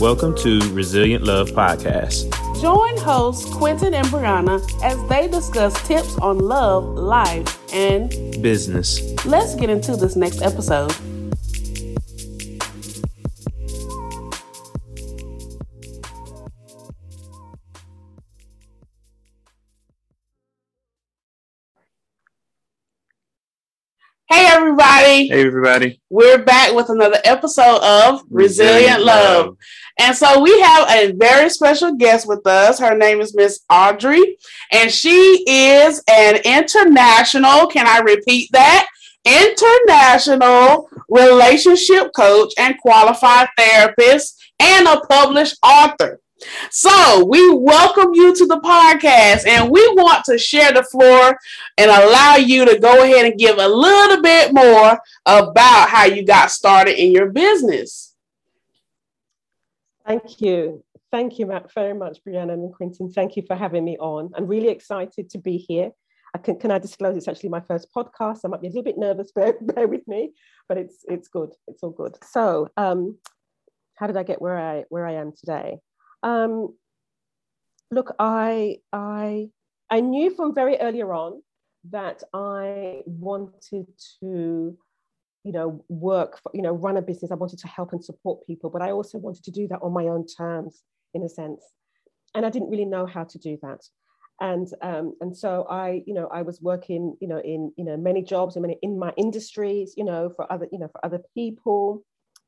Welcome to Resilient Love Podcast. Join hosts Quentin and Brianna as they discuss tips on love, life, and business. Let's get into this next episode. Everybody. Hey everybody. We're back with another episode of Resilient, Resilient Love. Love. And so we have a very special guest with us. Her name is Miss Audrey, and she is an international, can I repeat that? International relationship coach and qualified therapist and a published author. So we welcome you to the podcast and we want to share the floor and allow you to go ahead and give a little bit more about how you got started in your business. Thank you. Thank you, Matt, very much, Brianna and Quentin. Thank you for having me on. I'm really excited to be here. I can, can I disclose it's actually my first podcast? I might be a little bit nervous, bear, bear with me, but it's it's good. It's all good. So, um, how did I get where I where I am today? Um, look, I I I knew from very earlier on that I wanted to you know work for, you know run a business. I wanted to help and support people but i also wanted to do that on my own terms in a sense. And i didn't really know how to do that. And um, and so i you know i was working you know in you know many jobs in many in my industries you know for other you know for other people.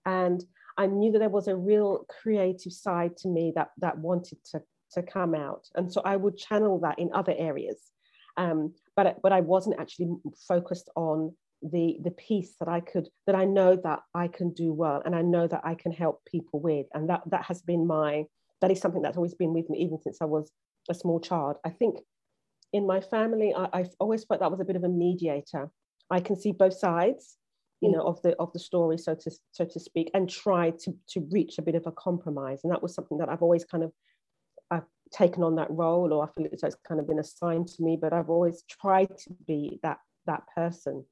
And i knew that there was a real creative side to me that that wanted to to come out. And so i would channel that in other areas. Um, but but i wasn't actually focused on the the piece that I could that I know that I can do well and I know that I can help people with. And that that has been my that is something that's always been with me even since I was a small child. I think in my family I, I've always felt that was a bit of a mediator. I can see both sides you know of the of the story so to so to speak and try to to reach a bit of a compromise and that was something that I've always kind of I've taken on that role or I feel it's kind of been assigned to me but I've always tried to be that that person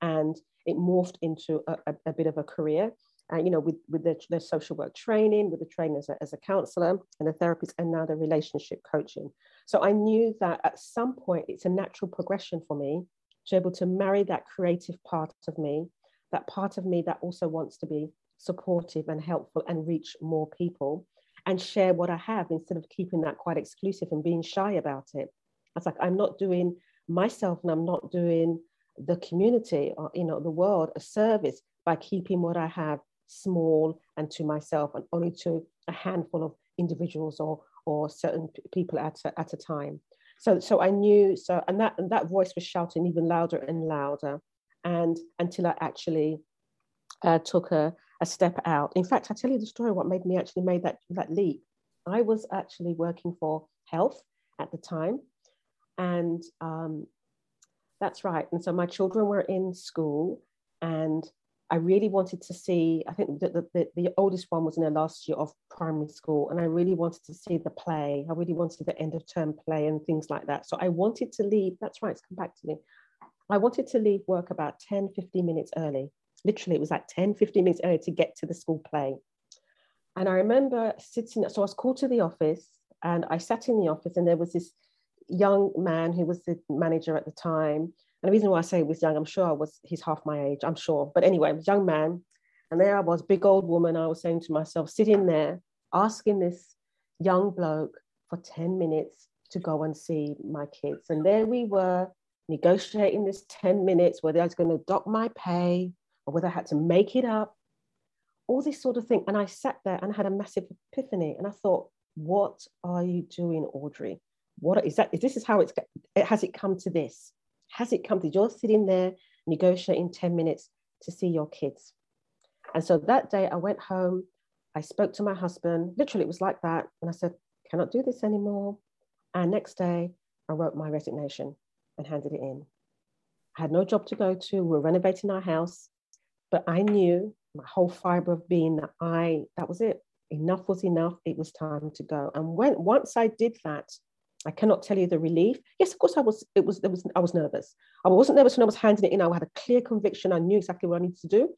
and it morphed into a, a, a bit of a career. Uh, you know, with, with the, the, social work training, with the training as a, as a counselor and a therapist, and now the relationship coaching. So I knew that at some point it's a natural progression for me to be able to marry that creative part of me, that part of me that also wants to be supportive and helpful and reach more people and share what I have instead of keeping that quite exclusive and being shy about it. I was like, I'm not doing myself and I'm not doing the community or you know the world a service by keeping what I have small and to myself and only to a handful of individuals or or certain people at a, at a time. So so I knew so and that and that voice was shouting even louder and louder and until I actually uh, took a, a step out. In fact, I tell you the story what made me actually made that that leap. I was actually working for health at the time and um, that's right. And so my children were in school, and I really wanted to see. I think the, the, the oldest one was in her last year of primary school, and I really wanted to see the play. I really wanted the end of term play and things like that. So I wanted to leave. That's right, it's come back to me. I wanted to leave work about 10, 15 minutes early. Literally, it was like 10, 15 minutes early to get to the school play. And I remember sitting, so I was called to the office and I sat in the office and there was this young man who was the manager at the time. And the reason why I say he was young, I'm sure I was he's half my age, I'm sure. But anyway, young man. And there I was, big old woman. I was saying to myself, sitting there, asking this young bloke for 10 minutes to go and see my kids. And there we were negotiating this 10 minutes, whether I was going to dock my pay or whether I had to make it up, all this sort of thing. And I sat there and I had a massive epiphany. And I thought, what are you doing, Audrey? what is that? Is this is how it's has it come to this? Has it come to you're sitting there negotiating 10 minutes to see your kids? And so that day I went home, I spoke to my husband, literally it was like that. And I said, cannot do this anymore. And next day I wrote my resignation and handed it in. I had no job to go to. We were renovating our house, but I knew my whole fiber of being that I, that was it. Enough was enough. It was time to go. And when once I did that, I cannot tell you the relief. Yes, of course, I was. It was. It was. I was nervous. I wasn't nervous when I was handing it in. I had a clear conviction. I knew exactly what I needed to do.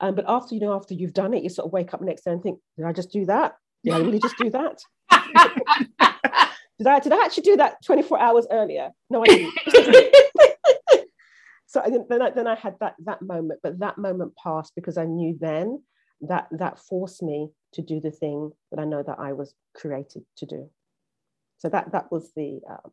Um, but after you know, after you've done it, you sort of wake up next day and think, did I just do that? Did I really just do that? did I did I actually do that 24 hours earlier? No, I didn't. so then I, then I had that that moment, but that moment passed because I knew then that that forced me to do the thing that I know that I was created to do. So that that was the uh,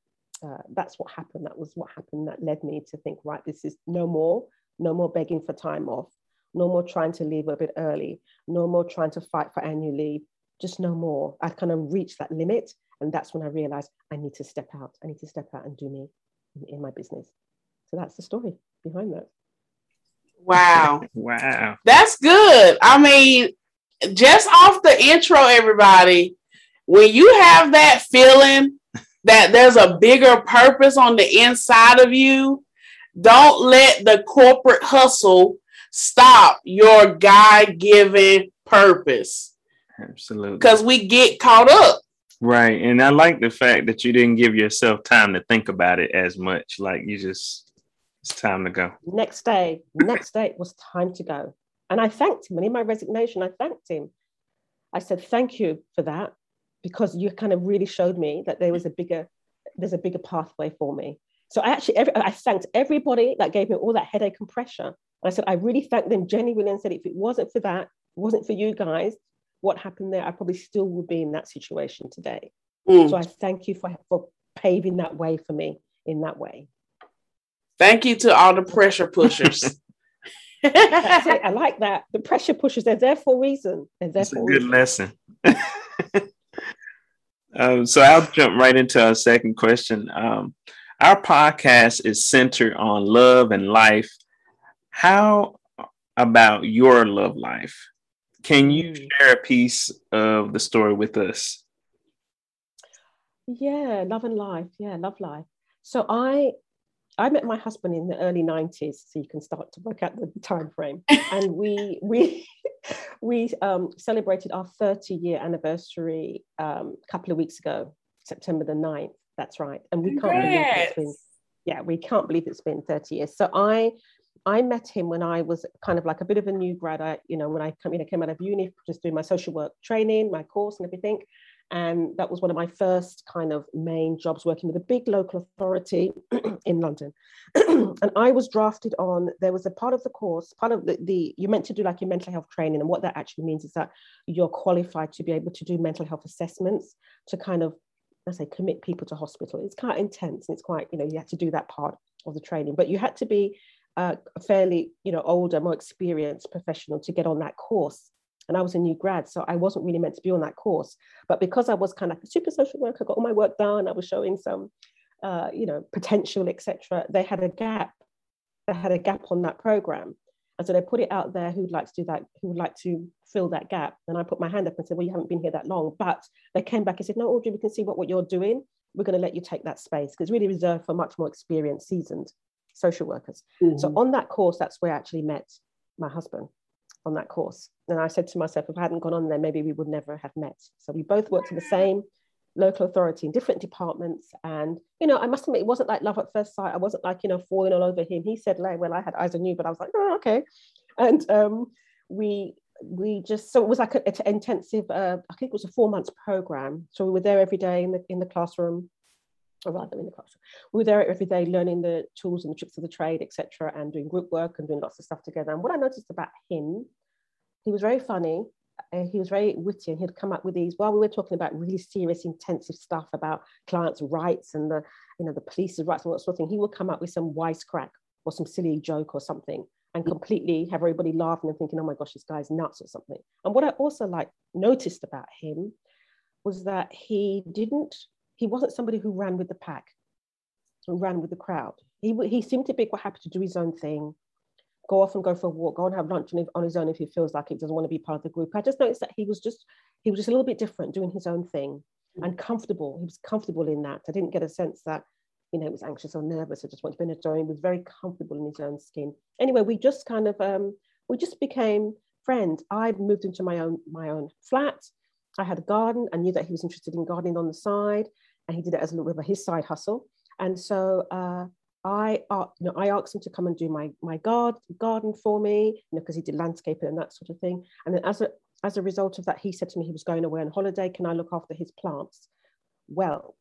uh, that's what happened. That was what happened. That led me to think, right, this is no more, no more begging for time off, no more trying to leave a bit early, no more trying to fight for annual leave, just no more. I kind of reached that limit, and that's when I realized I need to step out. I need to step out and do me in, in my business. So that's the story behind that. Wow. wow. That's good. I mean, just off the intro, everybody, when you have that feeling that there's a bigger purpose on the inside of you, don't let the corporate hustle stop your God given purpose. Absolutely. Because we get caught up. Right. And I like the fact that you didn't give yourself time to think about it as much. Like you just, it's time to go. Next day, next day it was time to go. And I thanked him. And in my resignation, I thanked him. I said, thank you for that because you kind of really showed me that there was a bigger, there's a bigger pathway for me. So I actually, every, I thanked everybody that gave me all that headache and pressure. And I said, I really thanked them genuinely and said, if it wasn't for that, wasn't for you guys, what happened there, I probably still would be in that situation today. Mm. So I thank you for, for paving that way for me in that way. Thank you to all the pressure pushers. I like that. The pressure pushers, they're there for a reason. They're there That's for a a good reason. lesson. um, so I'll jump right into our second question. Um, our podcast is centered on love and life. How about your love life? Can you Mm. share a piece of the story with us? Yeah, love and life. Yeah, love life. So I I met my husband in the early 90s, so you can start to work out the time frame. And we we we um, celebrated our 30 year anniversary um, a couple of weeks ago, September the 9th. That's right. And we can't believe it's been yeah, we can't believe it's been 30 years. So I I met him when I was kind of like a bit of a new grad. I, you know, when I you know, came out of uni, just doing my social work training, my course and everything. And that was one of my first kind of main jobs working with a big local authority in London. and I was drafted on, there was a part of the course, part of the, the, you're meant to do like your mental health training. And what that actually means is that you're qualified to be able to do mental health assessments to kind of, I say, commit people to hospital. It's quite intense and it's quite, you know, you have to do that part of the training, but you had to be a fairly, you know, older, more experienced professional to get on that course. And I was a new grad, so I wasn't really meant to be on that course. But because I was kind of like a super social worker, I got all my work done, I was showing some, uh, you know, potential, etc. They had a gap. They had a gap on that program, and so they put it out there. Who'd like to do that? Who would like to fill that gap? And I put my hand up and said, "Well, you haven't been here that long." But they came back and said, "No, Audrey, we can see what, what you're doing. We're going to let you take that space because it's really reserved for much more experienced, seasoned social workers." So on that course, that's where I actually met my husband on that course. And I said to myself, if I hadn't gone on there, maybe we would never have met. So we both worked in the same local authority in different departments. And, you know, I must admit, it wasn't like love at first sight. I wasn't like, you know, falling all over him. He said, like, well, I had eyes on you, but I was like, oh, okay. And um, we, we just, so it was like an intensive, uh, I think it was a four months program. So we were there every day in the, in the classroom, or rather in the classroom. We were there every day learning the tools and the tricks of the trade, etc., and doing group work and doing lots of stuff together. And what I noticed about him, he was very funny. Uh, he was very witty, and he'd come up with these. While we were talking about really serious, intensive stuff about clients' rights and the, you know, the police's rights and all that sort of thing, he would come up with some wisecrack or some silly joke or something, and completely have everybody laughing and thinking, "Oh my gosh, this guy's nuts" or something. And what I also like noticed about him was that he didn't he wasn't somebody who ran with the pack, who ran with the crowd. He, he seemed to be quite happy to do his own thing, go off and go for a walk, go and have lunch on his own if he feels like he doesn't want to be part of the group. I just noticed that he was just he was just a little bit different, doing his own thing and comfortable. He was comfortable in that. I didn't get a sense that you know he was anxious or nervous or just wanted to be in his own. He was very comfortable in his own skin. Anyway, we just kind of um, we just became friends. I moved into my own my own flat. I had a garden. I knew that he was interested in gardening on the side and he did it as a little bit of his side hustle. And so uh, I, uh, you know, I asked him to come and do my my garden garden for me, you know, because he did landscaping and that sort of thing. And then as a as a result of that, he said to me he was going away on holiday. Can I look after his plants? Well,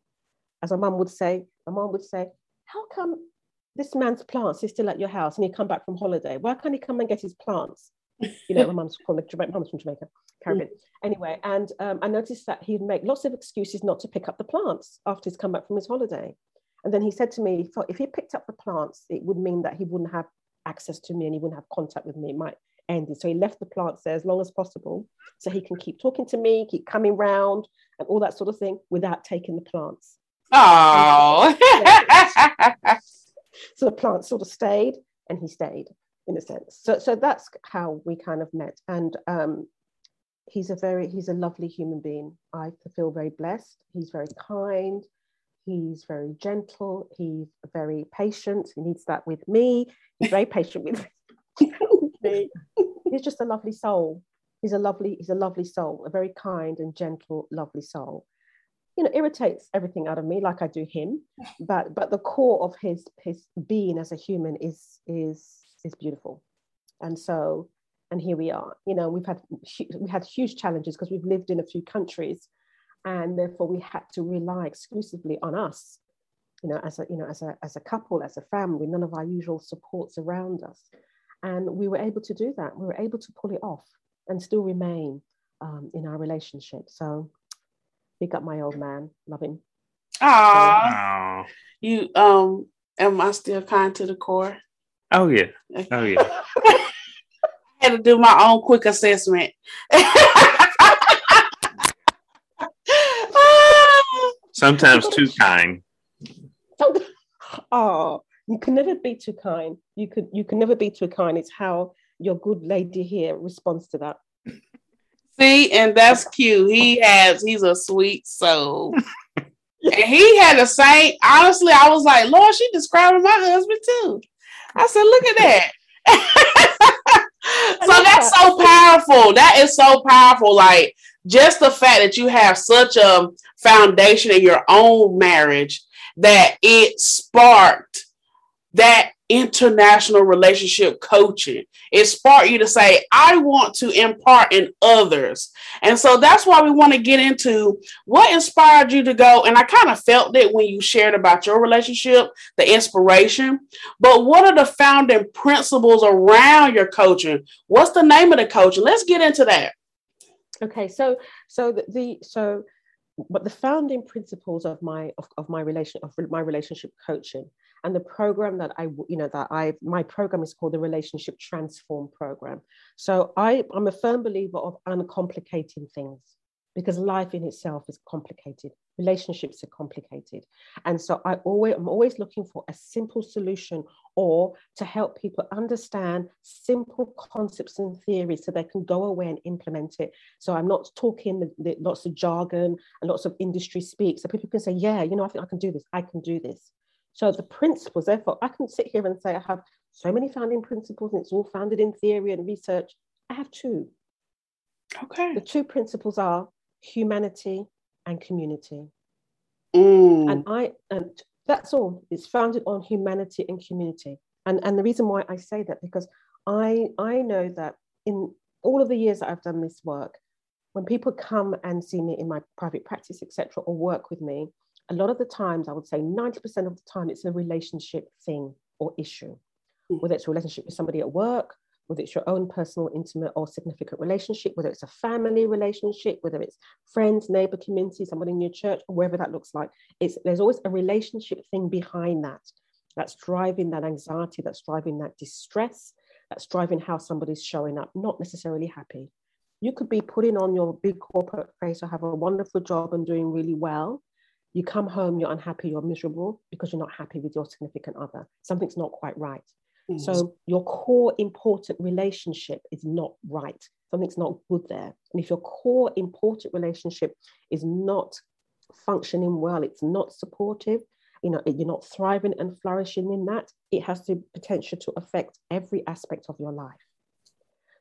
as my mum would say, my mum would say, how come this man's plants is still at your house and he come back from holiday? Why can't he come and get his plants? You know, my mum's from Jamaica, mum's from Jamaica, Caribbean. Anyway, and um, I noticed that he'd make lots of excuses not to pick up the plants after he's come back from his holiday. And then he said to me, if he picked up the plants, it would mean that he wouldn't have access to me and he wouldn't have contact with me. It might end it. So he left the plants there as long as possible so he can keep talking to me, keep coming round and all that sort of thing without taking the plants. Oh. so the plants sort of stayed and he stayed in a sense. So so that's how we kind of met. And um, he's a very he's a lovely human being. I feel very blessed. He's very kind. He's very gentle. He's very patient. He needs that with me. He's very patient with me. He's just a lovely soul. He's a lovely, he's a lovely soul, a very kind and gentle, lovely soul. You know, irritates everything out of me, like I do him. But but the core of his his being as a human is is is beautiful. And so, and here we are. You know, we've had we had huge challenges because we've lived in a few countries and therefore we had to rely exclusively on us. You know as a you know as a as a couple as a family none of our usual supports around us. And we were able to do that. We were able to pull it off and still remain um, in our relationship. So pick up my old man. Love him. Ah, you um am i still kind to the core oh yeah oh yeah I had to do my own quick assessment Sometimes too kind. Oh, you can never be too kind. You could you can never be too kind. It's how your good lady here responds to that. See, and that's cute. He has he's a sweet soul. and he had the same honestly, I was like, Lord, she describing my husband too. I said, look at that. so that's so powerful. That is so powerful. Like just the fact that you have such a foundation in your own marriage that it sparked that international relationship coaching. It sparked you to say, I want to impart in others. And so that's why we want to get into what inspired you to go. And I kind of felt it when you shared about your relationship, the inspiration. But what are the founding principles around your coaching? What's the name of the coaching? Let's get into that. Okay, so so the, the so but the founding principles of my of, of my relation of my relationship coaching and the program that i you know that i my program is called the relationship transform program. So i i'm a firm believer of uncomplicating things because life in itself is complicated. Relationships are complicated. And so i always i'm always looking for a simple solution or to help people understand simple concepts and theories so they can go away and implement it. So i'm not talking the, the, lots of jargon and lots of industry speak. So people can say yeah you know i think i can do this. I can do this so the principles therefore i can sit here and say i have so many founding principles and it's all founded in theory and research i have two okay the two principles are humanity and community. Mm. And I and that's all. It's founded on humanity and community. And and the reason why I say that because I I know that in all of the years that I've done this work, when people come and see me in my private practice, etc., or work with me, a lot of the times I would say 90% of the time it's a relationship thing or issue, mm. whether it's a relationship with somebody at work, whether it's your own personal, intimate, or significant relationship, whether it's a family relationship, whether it's friends, neighbor, community, someone in your church, or wherever that looks like. It's there's always a relationship thing behind that that's driving that anxiety, that's driving that distress, that's driving how somebody's showing up, not necessarily happy. You could be putting on your big corporate face or have a wonderful job and doing really well. You come home, you're unhappy, you're miserable because you're not happy with your significant other. Something's not quite right. Mm. So your core important relationship is not right. Something's not good there. And if your core important relationship is not functioning well, it's not supportive, you know, you're not thriving and flourishing in that, it has the potential to affect every aspect of your life.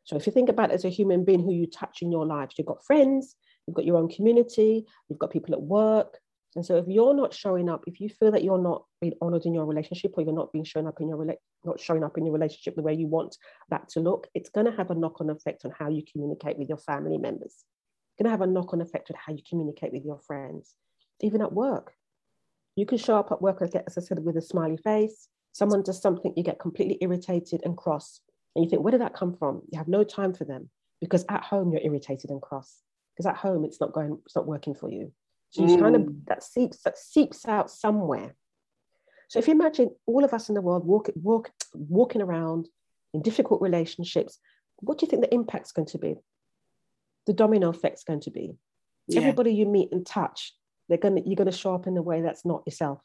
So if you think about as a human being who you touch in your life, you've got friends, you've got your own community, you've got people at work, And so if you're not showing up, if you feel that you're not being honored in your relationship or you're not being shown up in your rela- not showing up in your relationship the way you want that to look, it's going to have a knock-on effect on how you communicate with your family members. It's going to have a knock-on effect on how you communicate with your friends, even at work. You can show up at work, as I said, with a smiley face. Someone does something, you get completely irritated and cross. And you think, where did that come from? You have no time for them because at home you're irritated and cross. Because at home it's not going, it's not working for you. So you mm. kind of that seeps that seeps out somewhere. So if you imagine all of us in the world walk, walk, walking around in difficult relationships, what do you think the impact's going to be? The domino effect's going to be. Yeah. Everybody you meet and touch, they're gonna you're gonna show up in a way that's not yourself.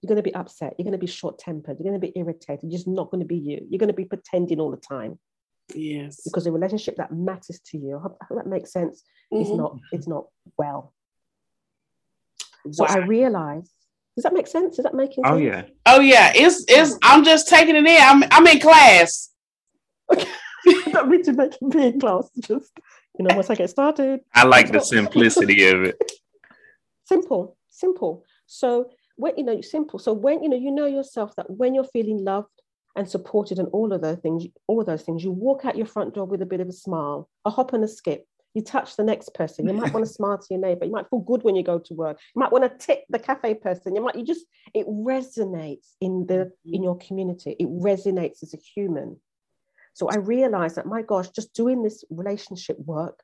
You're gonna be upset. You're gonna be short-tempered. You're gonna be irritated. You're just not gonna be you. You're gonna be pretending all the time. Yes. Because the relationship that matters to you, I hope that makes sense, mm-hmm. is not it's not well. So wow. I realized, does that make sense? Is that making oh, sense? Oh yeah. Oh yeah. It's it's I'm just taking it in. I'm I'm in class. Okay. don't mean to make me in class. Just you know, once I get started. I like the simplicity of it. Simple, simple. So when you know, simple. So when you know, you know yourself that when you're feeling loved and supported and all of those things, all of those things, you walk out your front door with a bit of a smile, a hop and a skip, you touch the next person. You might want to smile to your neighbor. You might feel good when you go to work. You might want to tip the cafe person. You might, you just, it resonates in the, in mm-hmm. your community. It resonates as a human. So I realized that, my gosh, just doing this relationship work,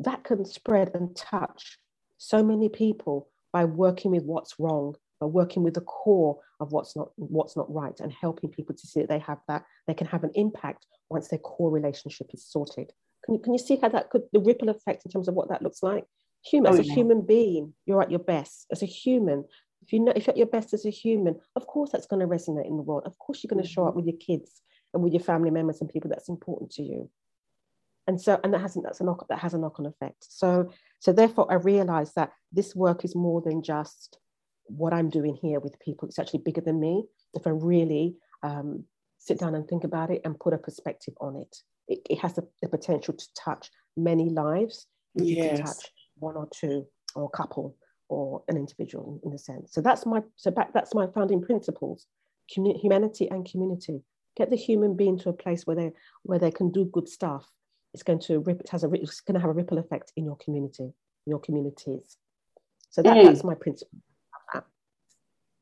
that can spread and touch so many people by working with what's wrong, by working with the core of what's not what's not right and helping people to see that they have that, they can have an impact once their core relationship is sorted. Can you, can you see how that could, the ripple effect in terms of what that looks like? Human, oh, as a yeah. human being, you're at your best. As a human, if you know, if you're at your best as a human, of course that's going to resonate in the world. Of course you're going to show up mm-hmm. with your kids and with your family members and people that's important to you. And so, and that hasn't, that's a knock, that has a knock-on effect. So, so therefore I realized that this work is more than just what I'm doing here with people. It's actually bigger than me. If I really um, sit down and think about it and put a perspective on it it, it has the, the, potential to touch many lives. Yes. You can touch one or two or a couple or an individual in, in a sense. So that's my so back that's my founding principles: humanity and community. Get the human being to a place where they where they can do good stuff. It's going to rip. It has a. It's going to have a ripple effect in your community, in your communities. So that, mm. that's my principle.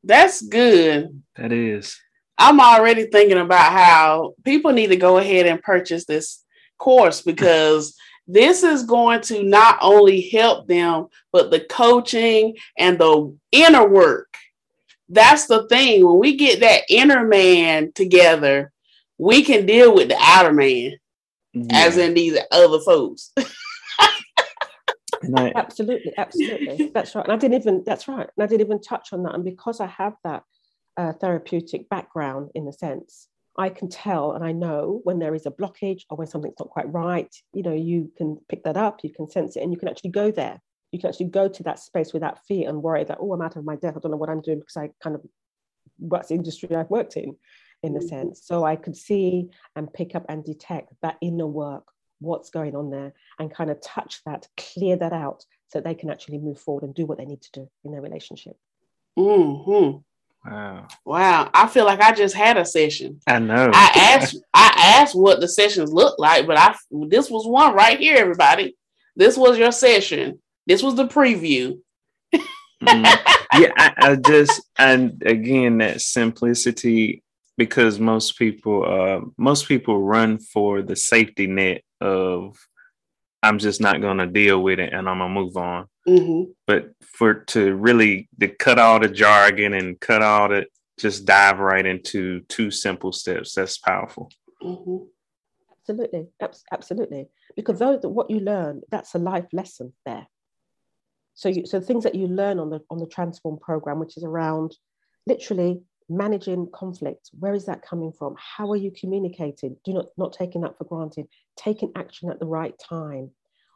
That's good. That is. I'm already thinking about how people need to go ahead and purchase this course because this is going to not only help them, but the coaching and the inner work. That's the thing. When we get that inner man together, we can deal with the outer man, yeah. as in these other folks. I, absolutely, absolutely. That's right. And I didn't even, that's right. And I didn't even touch on that. And because I have that uh, therapeutic background in a sense, I can tell and I know when there is a blockage or when something's not quite right. You know, you can pick that up, you can sense it, and you can actually go there. You can actually go to that space without fear and worry that, oh, I'm out of my depth. I don't know what I'm doing because I kind of what's the industry I've worked in, in a mm-hmm. sense. So I could see and pick up and detect that inner work, what's going on there, and kind of touch that, clear that out so they can actually move forward and do what they need to do in their relationship. Mm-hmm. Wow. Wow. I feel like I just had a session. I know. I asked I asked what the sessions looked like, but I this was one right here, everybody. This was your session. This was the preview. mm. Yeah, I, I, just and again that simplicity because most people uh most people run for the safety net of I'm just not gonna deal with it and I'm gonna move on. Mm-hmm. But for to really to cut all the jargon and cut all the just dive right into two simple steps. That's powerful. Mm-hmm. Absolutely, absolutely. Because those what you learn, that's a life lesson there. So, you, so things that you learn on the on the transform program, which is around literally managing conflict where is that coming from? How are you communicating? Do not not taking that for granted. Taking action at the right time.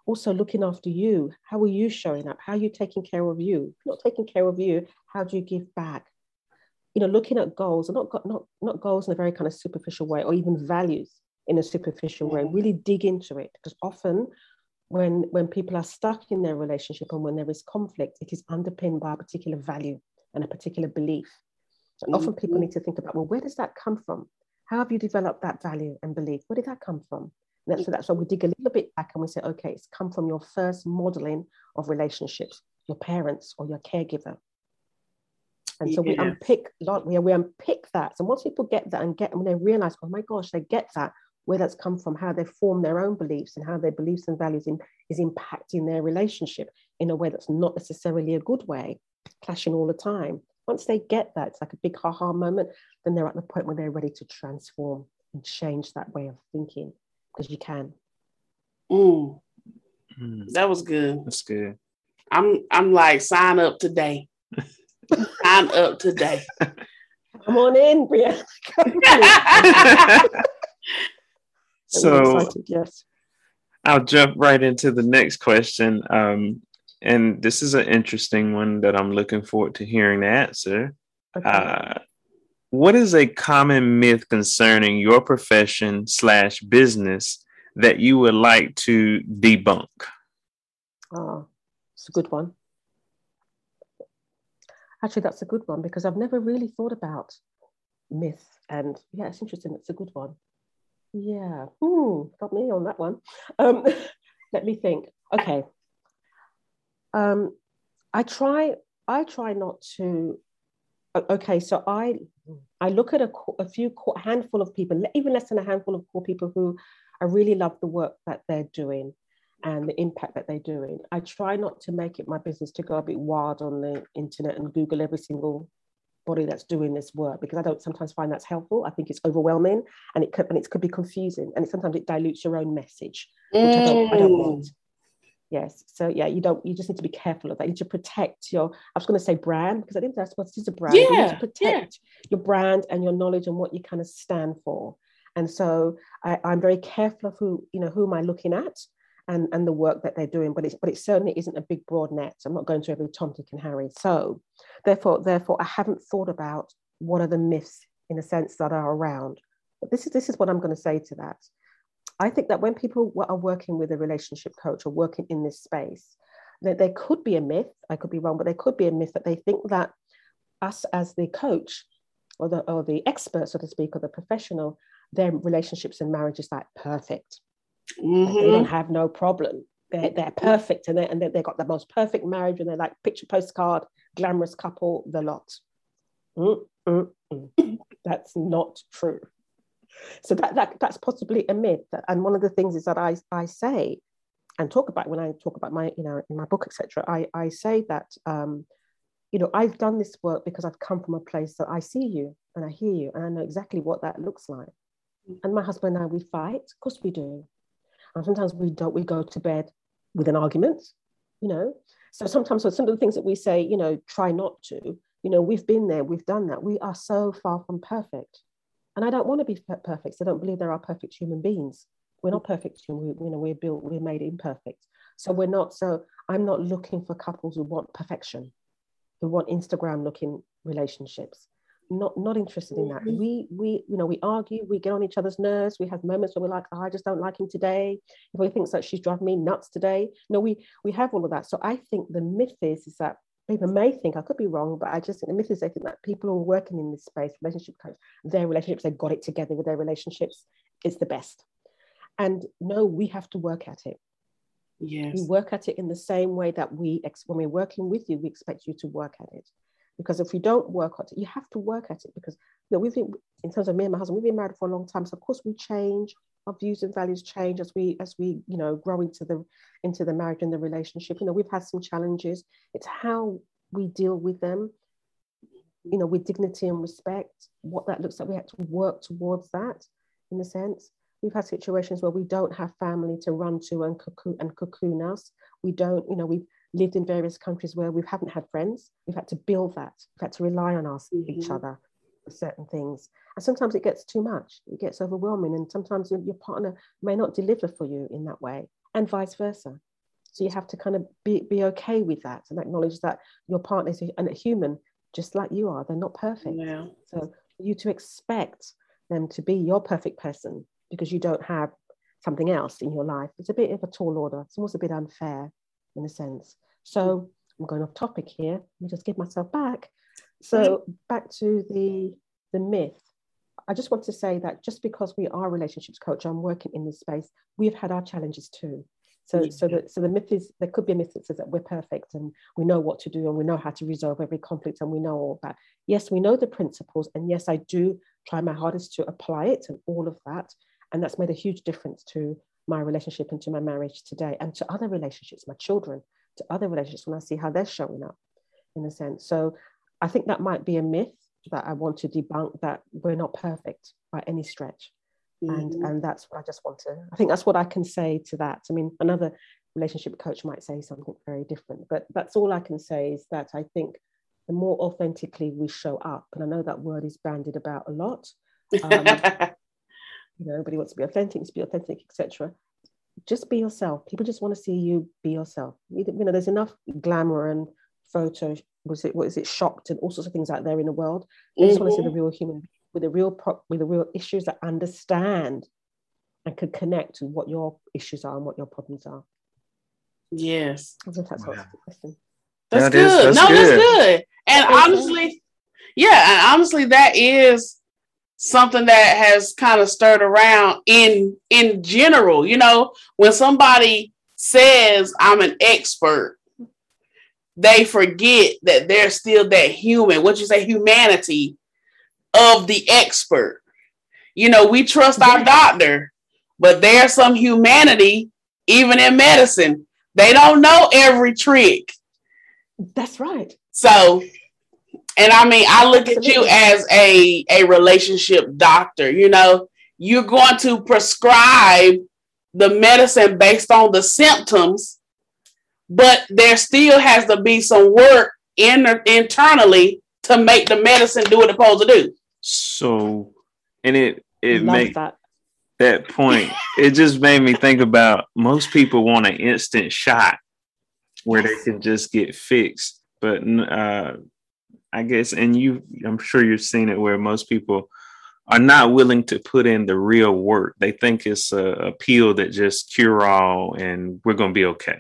Also looking after you. How are you showing up? How are you taking care of you? Not taking care of you how do you give back? You know looking at goals and not not not goals in a very kind of superficial way or even values in a superficial way really dig into it. Because often when when people are stuck in their relationship and when there is conflict, it is underpinned by a particular value and a particular belief. And mm-hmm. often people need to think about, well, where does that come from? How have you developed that value and belief? Where did that come from? And that's, so that's why we dig a little bit back and we say, okay, it's come from your first modeling of relationships, your parents or your caregiver. And so we unpick we, we unpick that. So once people get that and get when they realize, oh my gosh, they get that, where that's come from, how they form their own beliefs and how their beliefs and values in, is impacting their relationship in a way that's not necessarily a good way, clashing all the time. Once they get that, it's like a big ha-ha moment, then they're at the point where they're ready to transform and change that way of thinking because you can. Mm. Mm. That was good. That's good. I'm I'm like sign up today. sign up today. Come on in, Brianna. so yes. I'll jump right into the next question. Um, and this is an interesting one that I'm looking forward to hearing the answer. Okay. Uh, what is a common myth concerning your profession slash business that you would like to debunk? Oh, it's a good one. Actually, that's a good one because I've never really thought about myth. And yeah, it's interesting. It's a good one. Yeah, hmm, got me on that one. Um, let me think. Okay. Um, I try. I try not to. Okay, so I I look at a, a few a handful of people, even less than a handful of core people who I really love the work that they're doing and the impact that they're doing. I try not to make it my business to go a bit wild on the internet and Google every single body that's doing this work because I don't sometimes find that's helpful. I think it's overwhelming and it could and it could be confusing and it, sometimes it dilutes your own message, which mm. I, don't, I don't want. Yes. So yeah, you don't. You just need to be careful of that. You need to protect your. I was going to say brand because I think that's what it is a brand. Yeah, you need to protect yeah. your brand and your knowledge and what you kind of stand for. And so I, I'm very careful of who you know who am I looking at and and the work that they're doing. But it's but it certainly isn't a big broad net. I'm not going to every Tom, Dick, and Harry. So therefore therefore I haven't thought about what are the myths in a sense that are around. But this is this is what I'm going to say to that. I think that when people are working with a relationship coach or working in this space, that there could be a myth, I could be wrong, but there could be a myth that they think that us as the coach or the, or the expert, so to speak, or the professional, their relationships and marriage is like perfect. Mm-hmm. They don't have no problem. They're, they're perfect and, they and they've got the most perfect marriage and they're like picture postcard, glamorous couple, the lot. Mm-mm-mm. That's not true so that, that that's possibly a myth and one of the things is that i i say and talk about when i talk about my you know in my book etc i i say that um you know i've done this work because i've come from a place that i see you and i hear you and i know exactly what that looks like. And my husband and i we fight. Of course we do. And sometimes we don't we go to bed with an argument you know? So sometimes so some of the things that we say you know try not to you know we've been there we've done that. We are so far from perfect and I don't want to be perfect. So I don't believe there are perfect human beings. We're not perfect. We, you know, we're built, we're made imperfect. So we're not. So I'm not looking for couples who want perfection, who want Instagram looking relationships. Not not interested in that. Mm-hmm. We we you know we argue, we get on each other's nerves. We have moments where we're like, oh, I just don't like him today. If he thinks that she's driving me nuts today, no, we we have all of that. So I think the myth is is that people may think I could be wrong, but I just think the myth is they think that people who are working in this space, relationship coach, their relationships, they've got it together with their relationships, it's the best. And no, we have to work at it. Yes. We work at it in the same way that we, when we're working with you, we expect you to work at it. Because if we don't work at it, you have to work at it because you know, we've been, in terms of me and my husband, we've been married for a long time. So of course we change, our views and values change as we as we you know grow into the into the marriage and the relationship. You know we've had some challenges. It's how we deal with them you know with dignity and respect what that looks like. We have to work towards that in a sense. We've had situations where we don't have family to run to and cocoon and cocoon us. We don't you know we've lived in various countries where we haven't had friends. We've had to build that. We've had to rely on us mm-hmm. each other certain things. And sometimes it gets too much, it gets overwhelming, and sometimes your, your partner may not deliver for you in that way, and vice versa. So you have to kind of be, be okay with that and acknowledge that your partner is a, a human just like you are. They're not perfect. Yeah. So you to expect them to be your perfect person because you don't have something else in your life, it's a bit of a tall order. It's almost a bit unfair in a sense. So I'm going off topic here. Let me just give myself back. So mm-hmm. back to the the myth. I just want to say that just because we are relationships coach, I'm working in this space, we've had our challenges too. So, yeah. so, the, so the myth is there could be a myth that says that we're perfect and we know what to do and we know how to resolve every conflict and we know all that. Yes, we know the principles, and yes, I do try my hardest to apply it and all of that. And that's made a huge difference to my relationship and to my marriage today and to other relationships, my children, to other relationships when I see how they're showing up, in a sense. So I think that might be a myth that I want to debunk that we're not perfect by any stretch. Mm-hmm. And, and that's what I just want to, I think that's what I can say to that. I mean, another relationship coach might say something very different, but that's all I can say is that I think the more authentically we show up, and I know that word is bandied about a lot. Um, you know, nobody wants to be authentic, to be authentic, etc. Just be yourself. People just want to see you be yourself. You know, there's enough glamour and photo was it what is it shocked and all sorts of things out there in the world. I just mm-hmm. want to see the real human with the real pro- with the real issues that understand and can connect to what your issues are and what your problems are. Yes. I think that's yeah. question. That's good. Is, that's no, good. that's good. And honestly, yeah, and honestly, that is something that has kind of stirred around in in general. You know, when somebody says I'm an expert, they forget that they're still that human, what you say, humanity of the expert. You know, we trust our doctor, but there's some humanity even in medicine. They don't know every trick. That's right. So, and I mean, I look Absolutely. at you as a, a relationship doctor. You know, you're going to prescribe the medicine based on the symptoms but there still has to be some work in internally to make the medicine do what it's supposed to do. So, and it it makes that. that point. it just made me think about most people want an instant shot where they can just get fixed, but uh, I guess, and you, I'm sure you've seen it where most people are not willing to put in the real work. They think it's a, a pill that just cure all, and we're going to be okay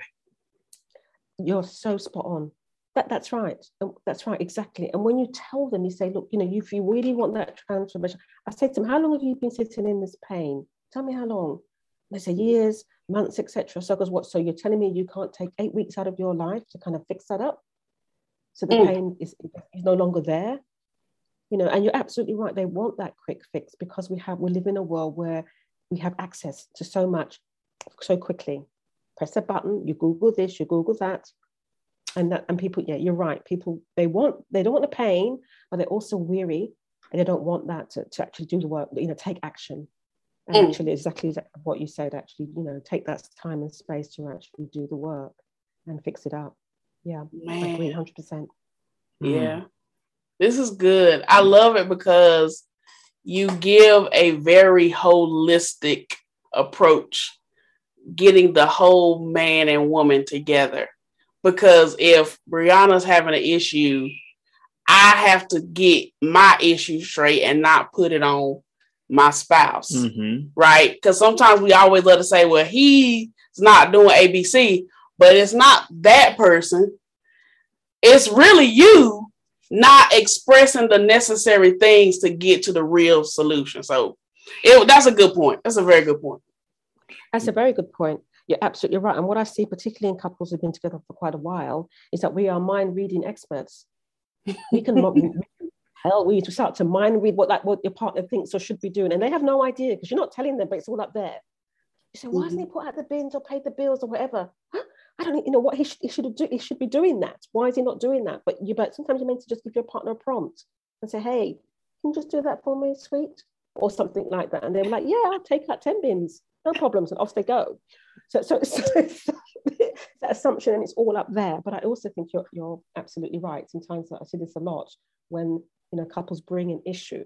you're so spot on. That, that's right. That's right, exactly. And when you tell them, you say, look, you know, if you really want that transformation, I say to them, how long have you been sitting in this pain? Tell me how long. They say years, months, etc. So, because what? So you're telling me you can't take eight weeks out of your life to kind of fix that up? So the mm. pain is, is no longer there. You know, and you're absolutely right. They want that quick fix because we have we live in a world where we have access to so much so quickly press a button, you Google this, you Google that. And that and people, yeah, you're right. People they want they don't want the pain, but they're also weary and they don't want that to, to actually do the work, you know, take action. And mm. actually exactly what you said, actually, you know, take that time and space to actually do the work and fix it up. Yeah, Man. I agree 100%. Yeah. Mm. This is good. I love it because you give a very holistic approach getting the whole man and woman together. Because if Brianna's having an issue, I have to get my issue straight and not put it on my spouse. Mm-hmm. Right. Because sometimes we always let us say, well, he's not doing ABC, but it's not that person. It's really you not expressing the necessary things to get to the real solution. So it, that's a good point. That's a very good point. That's a very good point. You're absolutely right. And what I see, particularly in couples who've been together for quite a while, is that we are mind reading experts. We can hell, we need to start to mind read what that what your partner thinks or should be doing, and they have no idea because you're not telling them, but it's all up there. You say, why hasn't he mm-hmm. put out the bins or paid the bills or whatever? Huh? I don't you know what he should he should do. He should be doing that. Why is he not doing that? But you but sometimes you're meant to just give your partner a prompt and say, hey, can you just do that for me, sweet? Or something like that. And they were like, yeah, I'll take out 10 bins no problems, and off they go. So, so, so, so that assumption, and it's all up there. But I also think you're, you're absolutely right. Sometimes I see this a lot when you know couples bring an issue,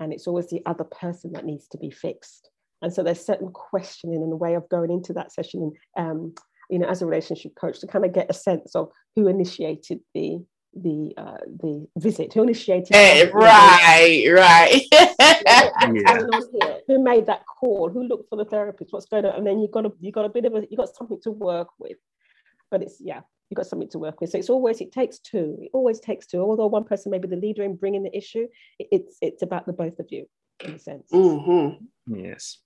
and it's always the other person that needs to be fixed. And so there's certain questioning and a way of going into that session, um, you know, as a relationship coach to kind of get a sense of who initiated the the uh, the visit? Who initiated? Hey, right, right. yeah. Who made that call? Who looked for the therapist? What's going on? And then you got a you got a bit of a you got something to work with. But it's yeah, you got something to work with. So it's always it takes two. It always takes two. Although one person may be the leader in bringing the issue, it's it's about the both of you in a sense. Mm-hmm. Yes.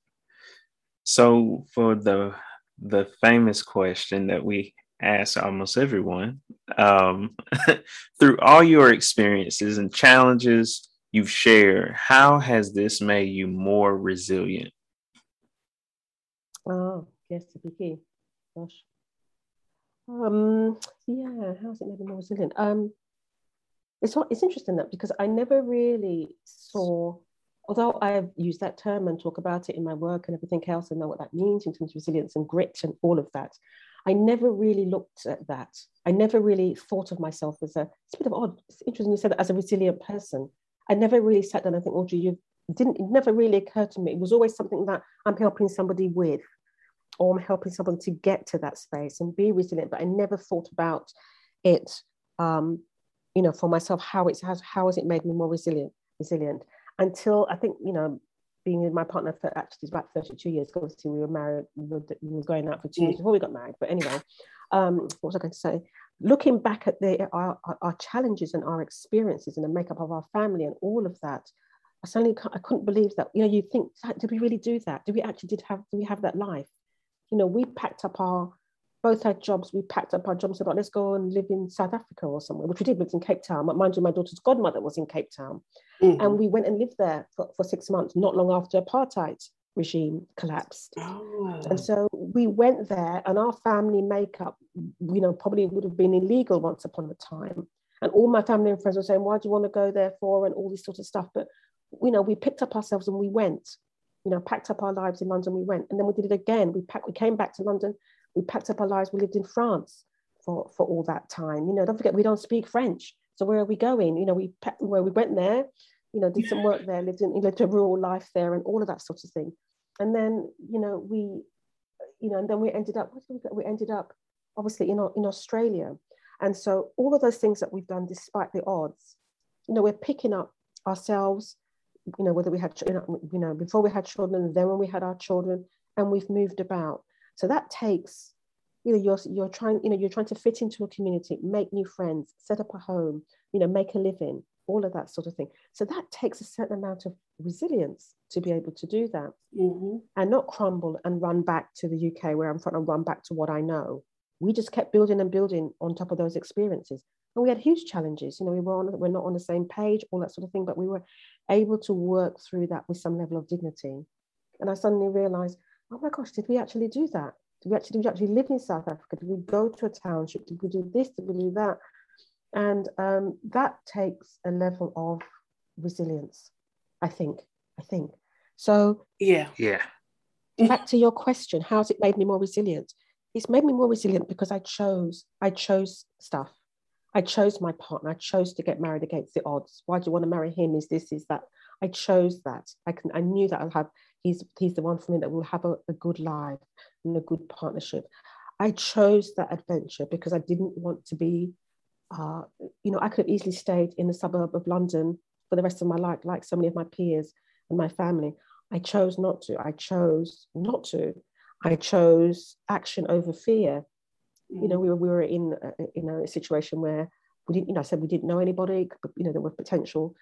So for the the famous question that we ask almost everyone, um, through all your experiences and challenges you've shared, how has this made you more resilient? Oh, yes, the key. Gosh. Um, yeah, how's it made me more resilient? Um, it's it's interesting that because I never really saw although I've used that term and talk about it in my work and everything else and know what that means in terms of resilience and grit and all of that, I never really looked at that. I never really thought of myself as a, it's a bit of odd, it's interesting you said that as a resilient person. I never really sat down and think, Audrey, you didn't, it never really occurred to me. It was always something that I'm helping somebody with or I'm helping someone to get to that space and be resilient. But I never thought about it, um, you know, for myself, how it's, has, how has it made me more resilient, resilient until I think, you know, being with my partner for actually about 32 years, obviously we were married, we were, we were going out for two years before we got married. But anyway, um, what was I going to say? Looking back at the, our, our challenges and our experiences and the makeup of our family and all of that, I suddenly I couldn't believe that. You know, you think, did we really do that? Did we actually did have, do we have that life? You know, we packed up our both had jobs. We packed up our jobs about let's go and live in South Africa or somewhere, which we did. We in Cape Town. But mind you, my daughter's godmother was in Cape Town, mm-hmm. and we went and lived there for, for six months. Not long after apartheid regime collapsed, oh. and so we went there, and our family makeup, you know, probably would have been illegal once upon a time. And all my family and friends were saying, "Why do you want to go there for?" and all this sort of stuff. But you know, we picked up ourselves and we went. You know, packed up our lives in London. We went, and then we did it again. We packed. We came back to London we packed up our lives. We lived in France for, for all that time. You know, don't forget, we don't speak French. So where are we going? You know, we where we went there, you know, did some work there, lived in lived a rural life there and all of that sort of thing. And then, you know, we, you know, and then we ended up, we ended up obviously in, in Australia. And so all of those things that we've done despite the odds, you know, we're picking up ourselves, you know, whether we had, you know, before we had children, then when we had our children, and we've moved about. So that takes, you know, you're you're trying, you know, you're trying to fit into a community, make new friends, set up a home, you know, make a living, all of that sort of thing. So that takes a certain amount of resilience to be able to do that mm-hmm. and not crumble and run back to the UK where I'm from and run back to what I know. We just kept building and building on top of those experiences. And we had huge challenges. You know, we were on, we're not on the same page, all that sort of thing, but we were able to work through that with some level of dignity. And I suddenly realized oh my gosh, did we actually do that? Did we actually, did we actually live in South Africa? Did we go to a township? Did we do this? Did we do that? And um, that takes a level of resilience, I think. I think. So, yeah. Yeah. Back to your question, how's it made me more resilient? It's made me more resilient because I chose, I chose stuff. I chose my partner. I chose to get married against the odds. Why do you want to marry him? Is this, is that? I chose that. I can I knew that I'll have he's he's the one for me that will have a, a good life and a good partnership. I chose that adventure because I didn't want to be, uh, you know, I could have easily stayed in the suburb of London for the rest of my life, like so many of my peers and my family. I chose not to. I chose not to. I chose action over fear. Mm. You know, we were we were in a, in a situation where we didn't, you know, I said we didn't know anybody. but, You know, there were potential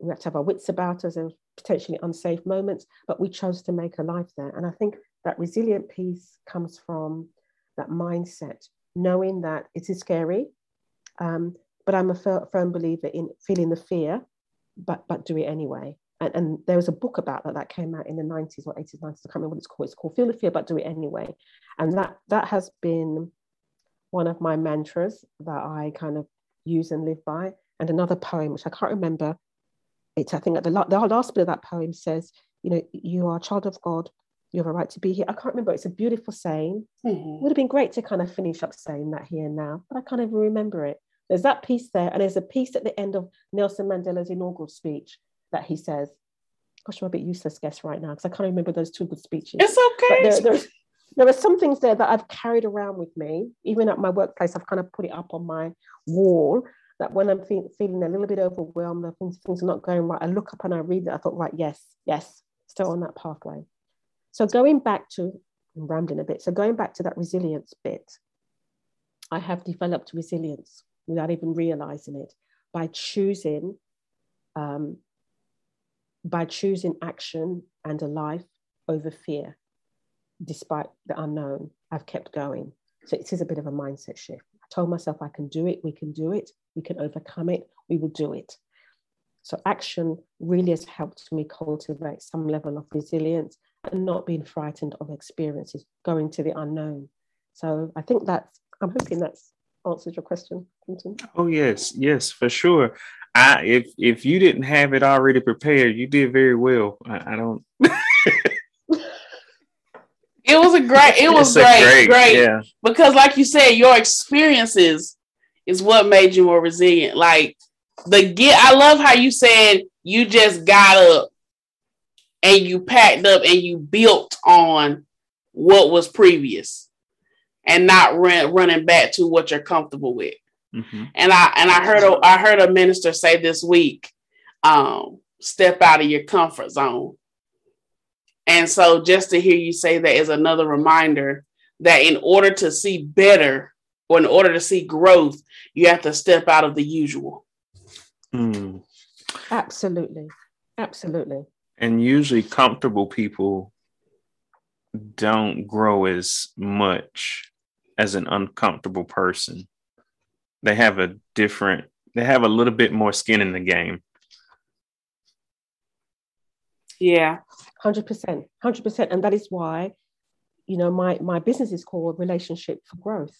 we had to have our wits about us. Were potentially unsafe moments, but we chose to make a life there. And I think that resilient piece comes from that mindset, knowing that it is scary, um, but I'm a firm believer in feeling the fear, but but do it anyway. And, and there was a book about that that came out in the 90s or 80s, 90s. I can't remember what it's called. It's called Feel the Fear, but do it anyway. And that that has been one of my mantras that I kind of use and live by. And another poem, which I can't remember it's I think the, the last bit of that poem says, you know, you are a child of God, you have a right to be here. I can't remember. It's a beautiful saying. Mm-hmm. It would have been great to kind of finish up saying that here and now, but I can't even remember it. There's that piece there, and there's a piece at the end of Nelson Mandela's inaugural speech that he says, "Gosh, I'm a bit useless guess right now because I can't remember those two good speeches." It's okay. There, there are some things there that I've carried around with me, even at my workplace. I've kind of put it up on my wall, that when I'm fe- feeling a little bit overwhelmed, things, things are not going right, I look up and I read it. I thought, right, yes, yes, still on that pathway. So going back to, I'm rambling a bit. So going back to that resilience bit, I have developed resilience without even realizing it by choosing, um, by choosing action and a life over fear, despite the unknown. I've kept going. So it is a bit of a mindset shift. Told myself I can do it, we can do it, we can overcome it, we will do it. So action really has helped me cultivate some level of resilience and not being frightened of experiences, going to the unknown. So I think that's, I'm hoping that's answered your question, Quentin. Oh yes, yes, for sure. I if if you didn't have it already prepared, you did very well. I, I don't It was a great. It was great, great, great. Yeah. Because, like you said, your experiences is what made you more resilient. Like the get. I love how you said you just got up and you packed up and you built on what was previous, and not run, running back to what you're comfortable with. Mm-hmm. And I and I heard a, I heard a minister say this week, um, step out of your comfort zone. And so just to hear you say that is another reminder that in order to see better or in order to see growth, you have to step out of the usual. Mm. Absolutely. Absolutely. And usually comfortable people don't grow as much as an uncomfortable person. They have a different, they have a little bit more skin in the game. Yeah. 100%. 100%. And that is why, you know, my, my business is called Relationship for Growth.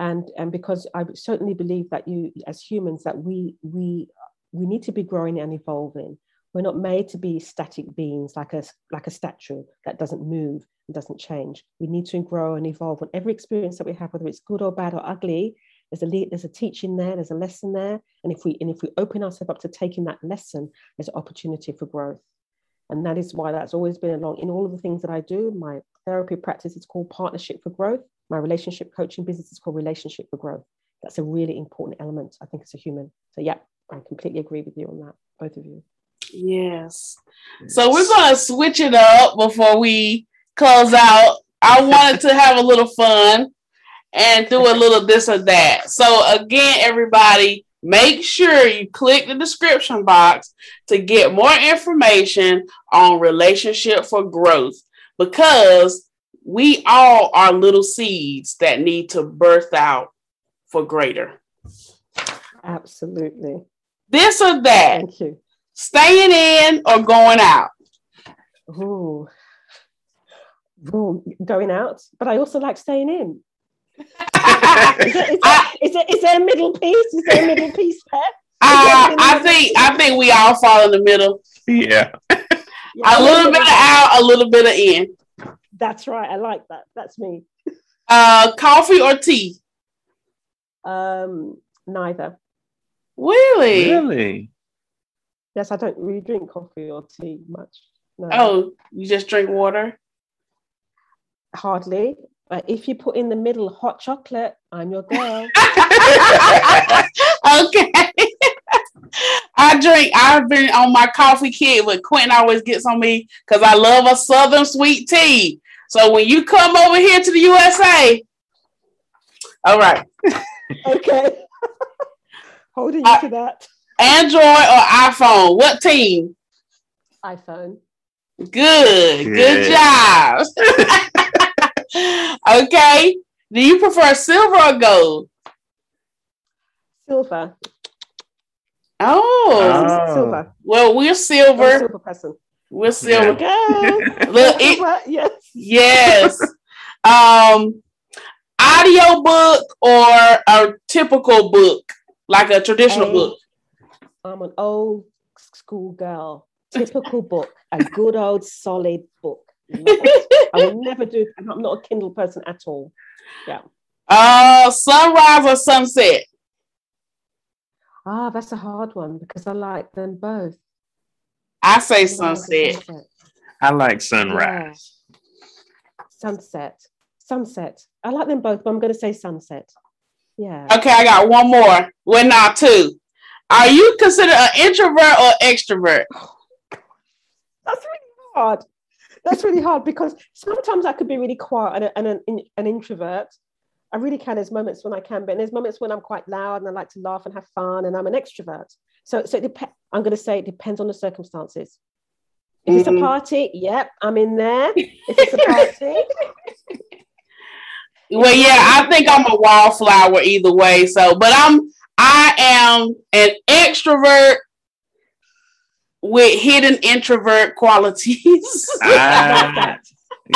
And, and because I certainly believe that you, as humans, that we, we, we need to be growing and evolving. We're not made to be static beings like a, like a statue that doesn't move and doesn't change. We need to grow and evolve on every experience that we have, whether it's good or bad or ugly. There's a lead, there's a teaching there, there's a lesson there, and if we and if we open ourselves up to taking that lesson, there's opportunity for growth. And that is why that's always been along in all of the things that I do. My therapy practice is called Partnership for Growth. My relationship coaching business is called Relationship for Growth. That's a really important element, I think, as a human. So, yeah, I completely agree with you on that, both of you. Yes. So, we're to switch it up before we close out. I wanted to have a little fun and do a little this or that. So, again, everybody, Make sure you click the description box to get more information on relationship for growth because we all are little seeds that need to birth out for greater. Absolutely. This or that. Thank you. Staying in or going out? Ooh. Ooh, going out, but I also like staying in is, there, is, there, is, there, is there a middle piece? Is there a middle piece there? Uh, I think I think we all fall in the middle. Yeah. a little bit of out, a little bit of in. That's right. I like that. That's me. Uh, coffee or tea? Um, neither. Really? Really? Yes, I don't really drink coffee or tea much. No. Oh, you just drink water? Hardly. But if you put in the middle hot chocolate, I'm your girl. okay. I drink, I've been on my coffee kit, but Quentin always gets on me because I love a southern sweet tea. So when you come over here to the USA, all right. okay. Holding you uh, to that. Android or iPhone? What team? iPhone. Good. Good, Good job. okay. Do you prefer silver or gold? Silver. Oh, oh. silver. Well, we're silver. silver person. We're silver. Yeah. Look, it, yes. Yes. um, audio book or a typical book, like a traditional book. I'm an old school girl. Typical book, a good old solid book. I will never do. I'm not a Kindle person at all. Yeah. Uh, sunrise or sunset? Ah, that's a hard one because I like them both. I say sunset. sunset. I like sunrise. Yeah. Sunset. Sunset. I like them both, but I'm going to say sunset. Yeah. Okay, I got one more. Well, not two. Are you considered an introvert or extrovert? That's really hard. That's really hard because sometimes I could be really quiet and, and an, an introvert. I really can. There's moments when I can but there's moments when I'm quite loud and I like to laugh and have fun, and I'm an extrovert. So, so it dep- I'm going to say it depends on the circumstances. If it's a Mhm. party, yep, I'm in there. If it's a party, Well, yeah, I think I'm a wallflower either way. So, but I'm I am an extrovert with hidden introvert qualities. I, ah,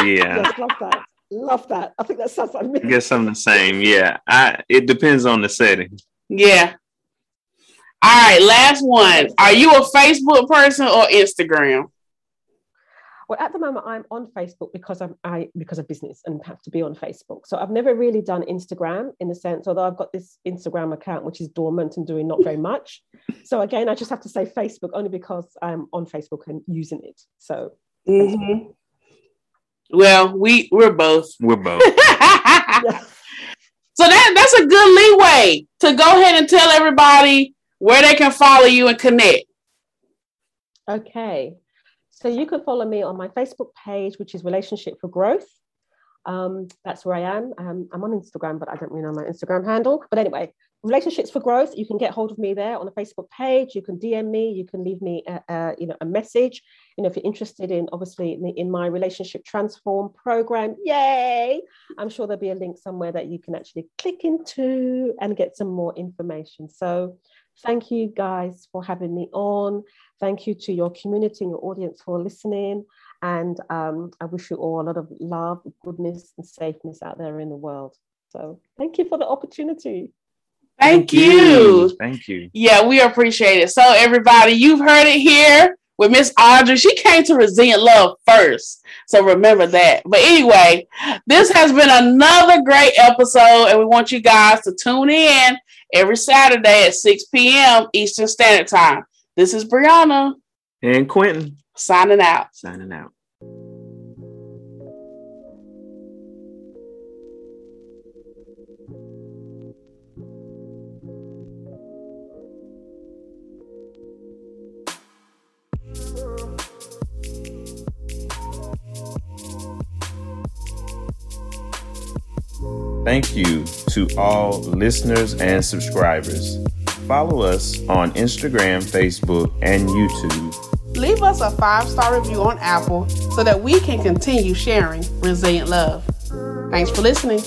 yeah, yes, love that. Love that. I think that sounds like me. I guess I'm the same. Yeah, I. It depends on the setting. yeah. All right, last one. Are you a Facebook person or Instagram? Well, at the moment, I'm on Facebook because I'm I because of business and have to be on Facebook. So I've never really done Instagram in the sense, although I've got this Instagram account which is dormant and doing not very much. So again, I just have to say Facebook only because I'm on Facebook and using it. So Mhm. Well, we we're both. We're both. So that that's a good leeway to go ahead and tell everybody where they can follow you and connect. Okay. So you can follow me on my Facebook page, which is Relationship for Growth. Um, that's where I am. Um, I'm on Instagram, but I don't really know my Instagram handle. But anyway, Relationships for Growth. You can get hold of me there on the Facebook page. You can DM me. You can leave me, a, a, you know, a message. You know, if you're interested in, obviously, in, in my Relationship Transform program, yay! I'm sure there'll be a link somewhere that you can actually click into and get some more information. So, thank you guys for having me on. Thank you to your community and your audience for listening. And um, I wish you all a lot of love, goodness, and safeness out there in the world. So thank you for the opportunity. Thank, you. Thank you. Yeah, we appreciate it. So everybody, you've heard it here with Miss Audrey. She came to Resilient Love first. So remember that. But anyway, this has been another great episode, and we want you guys to tune in every Saturday at 6 p.m. Eastern Standard Time. This is Brianna And Quentin signing out. signing out. Thank you to all listeners and subscribers. Follow us on Instagram, Facebook, and YouTube. Leave us a five star review on Apple so that we can continue sharing resilient love. Thanks for listening.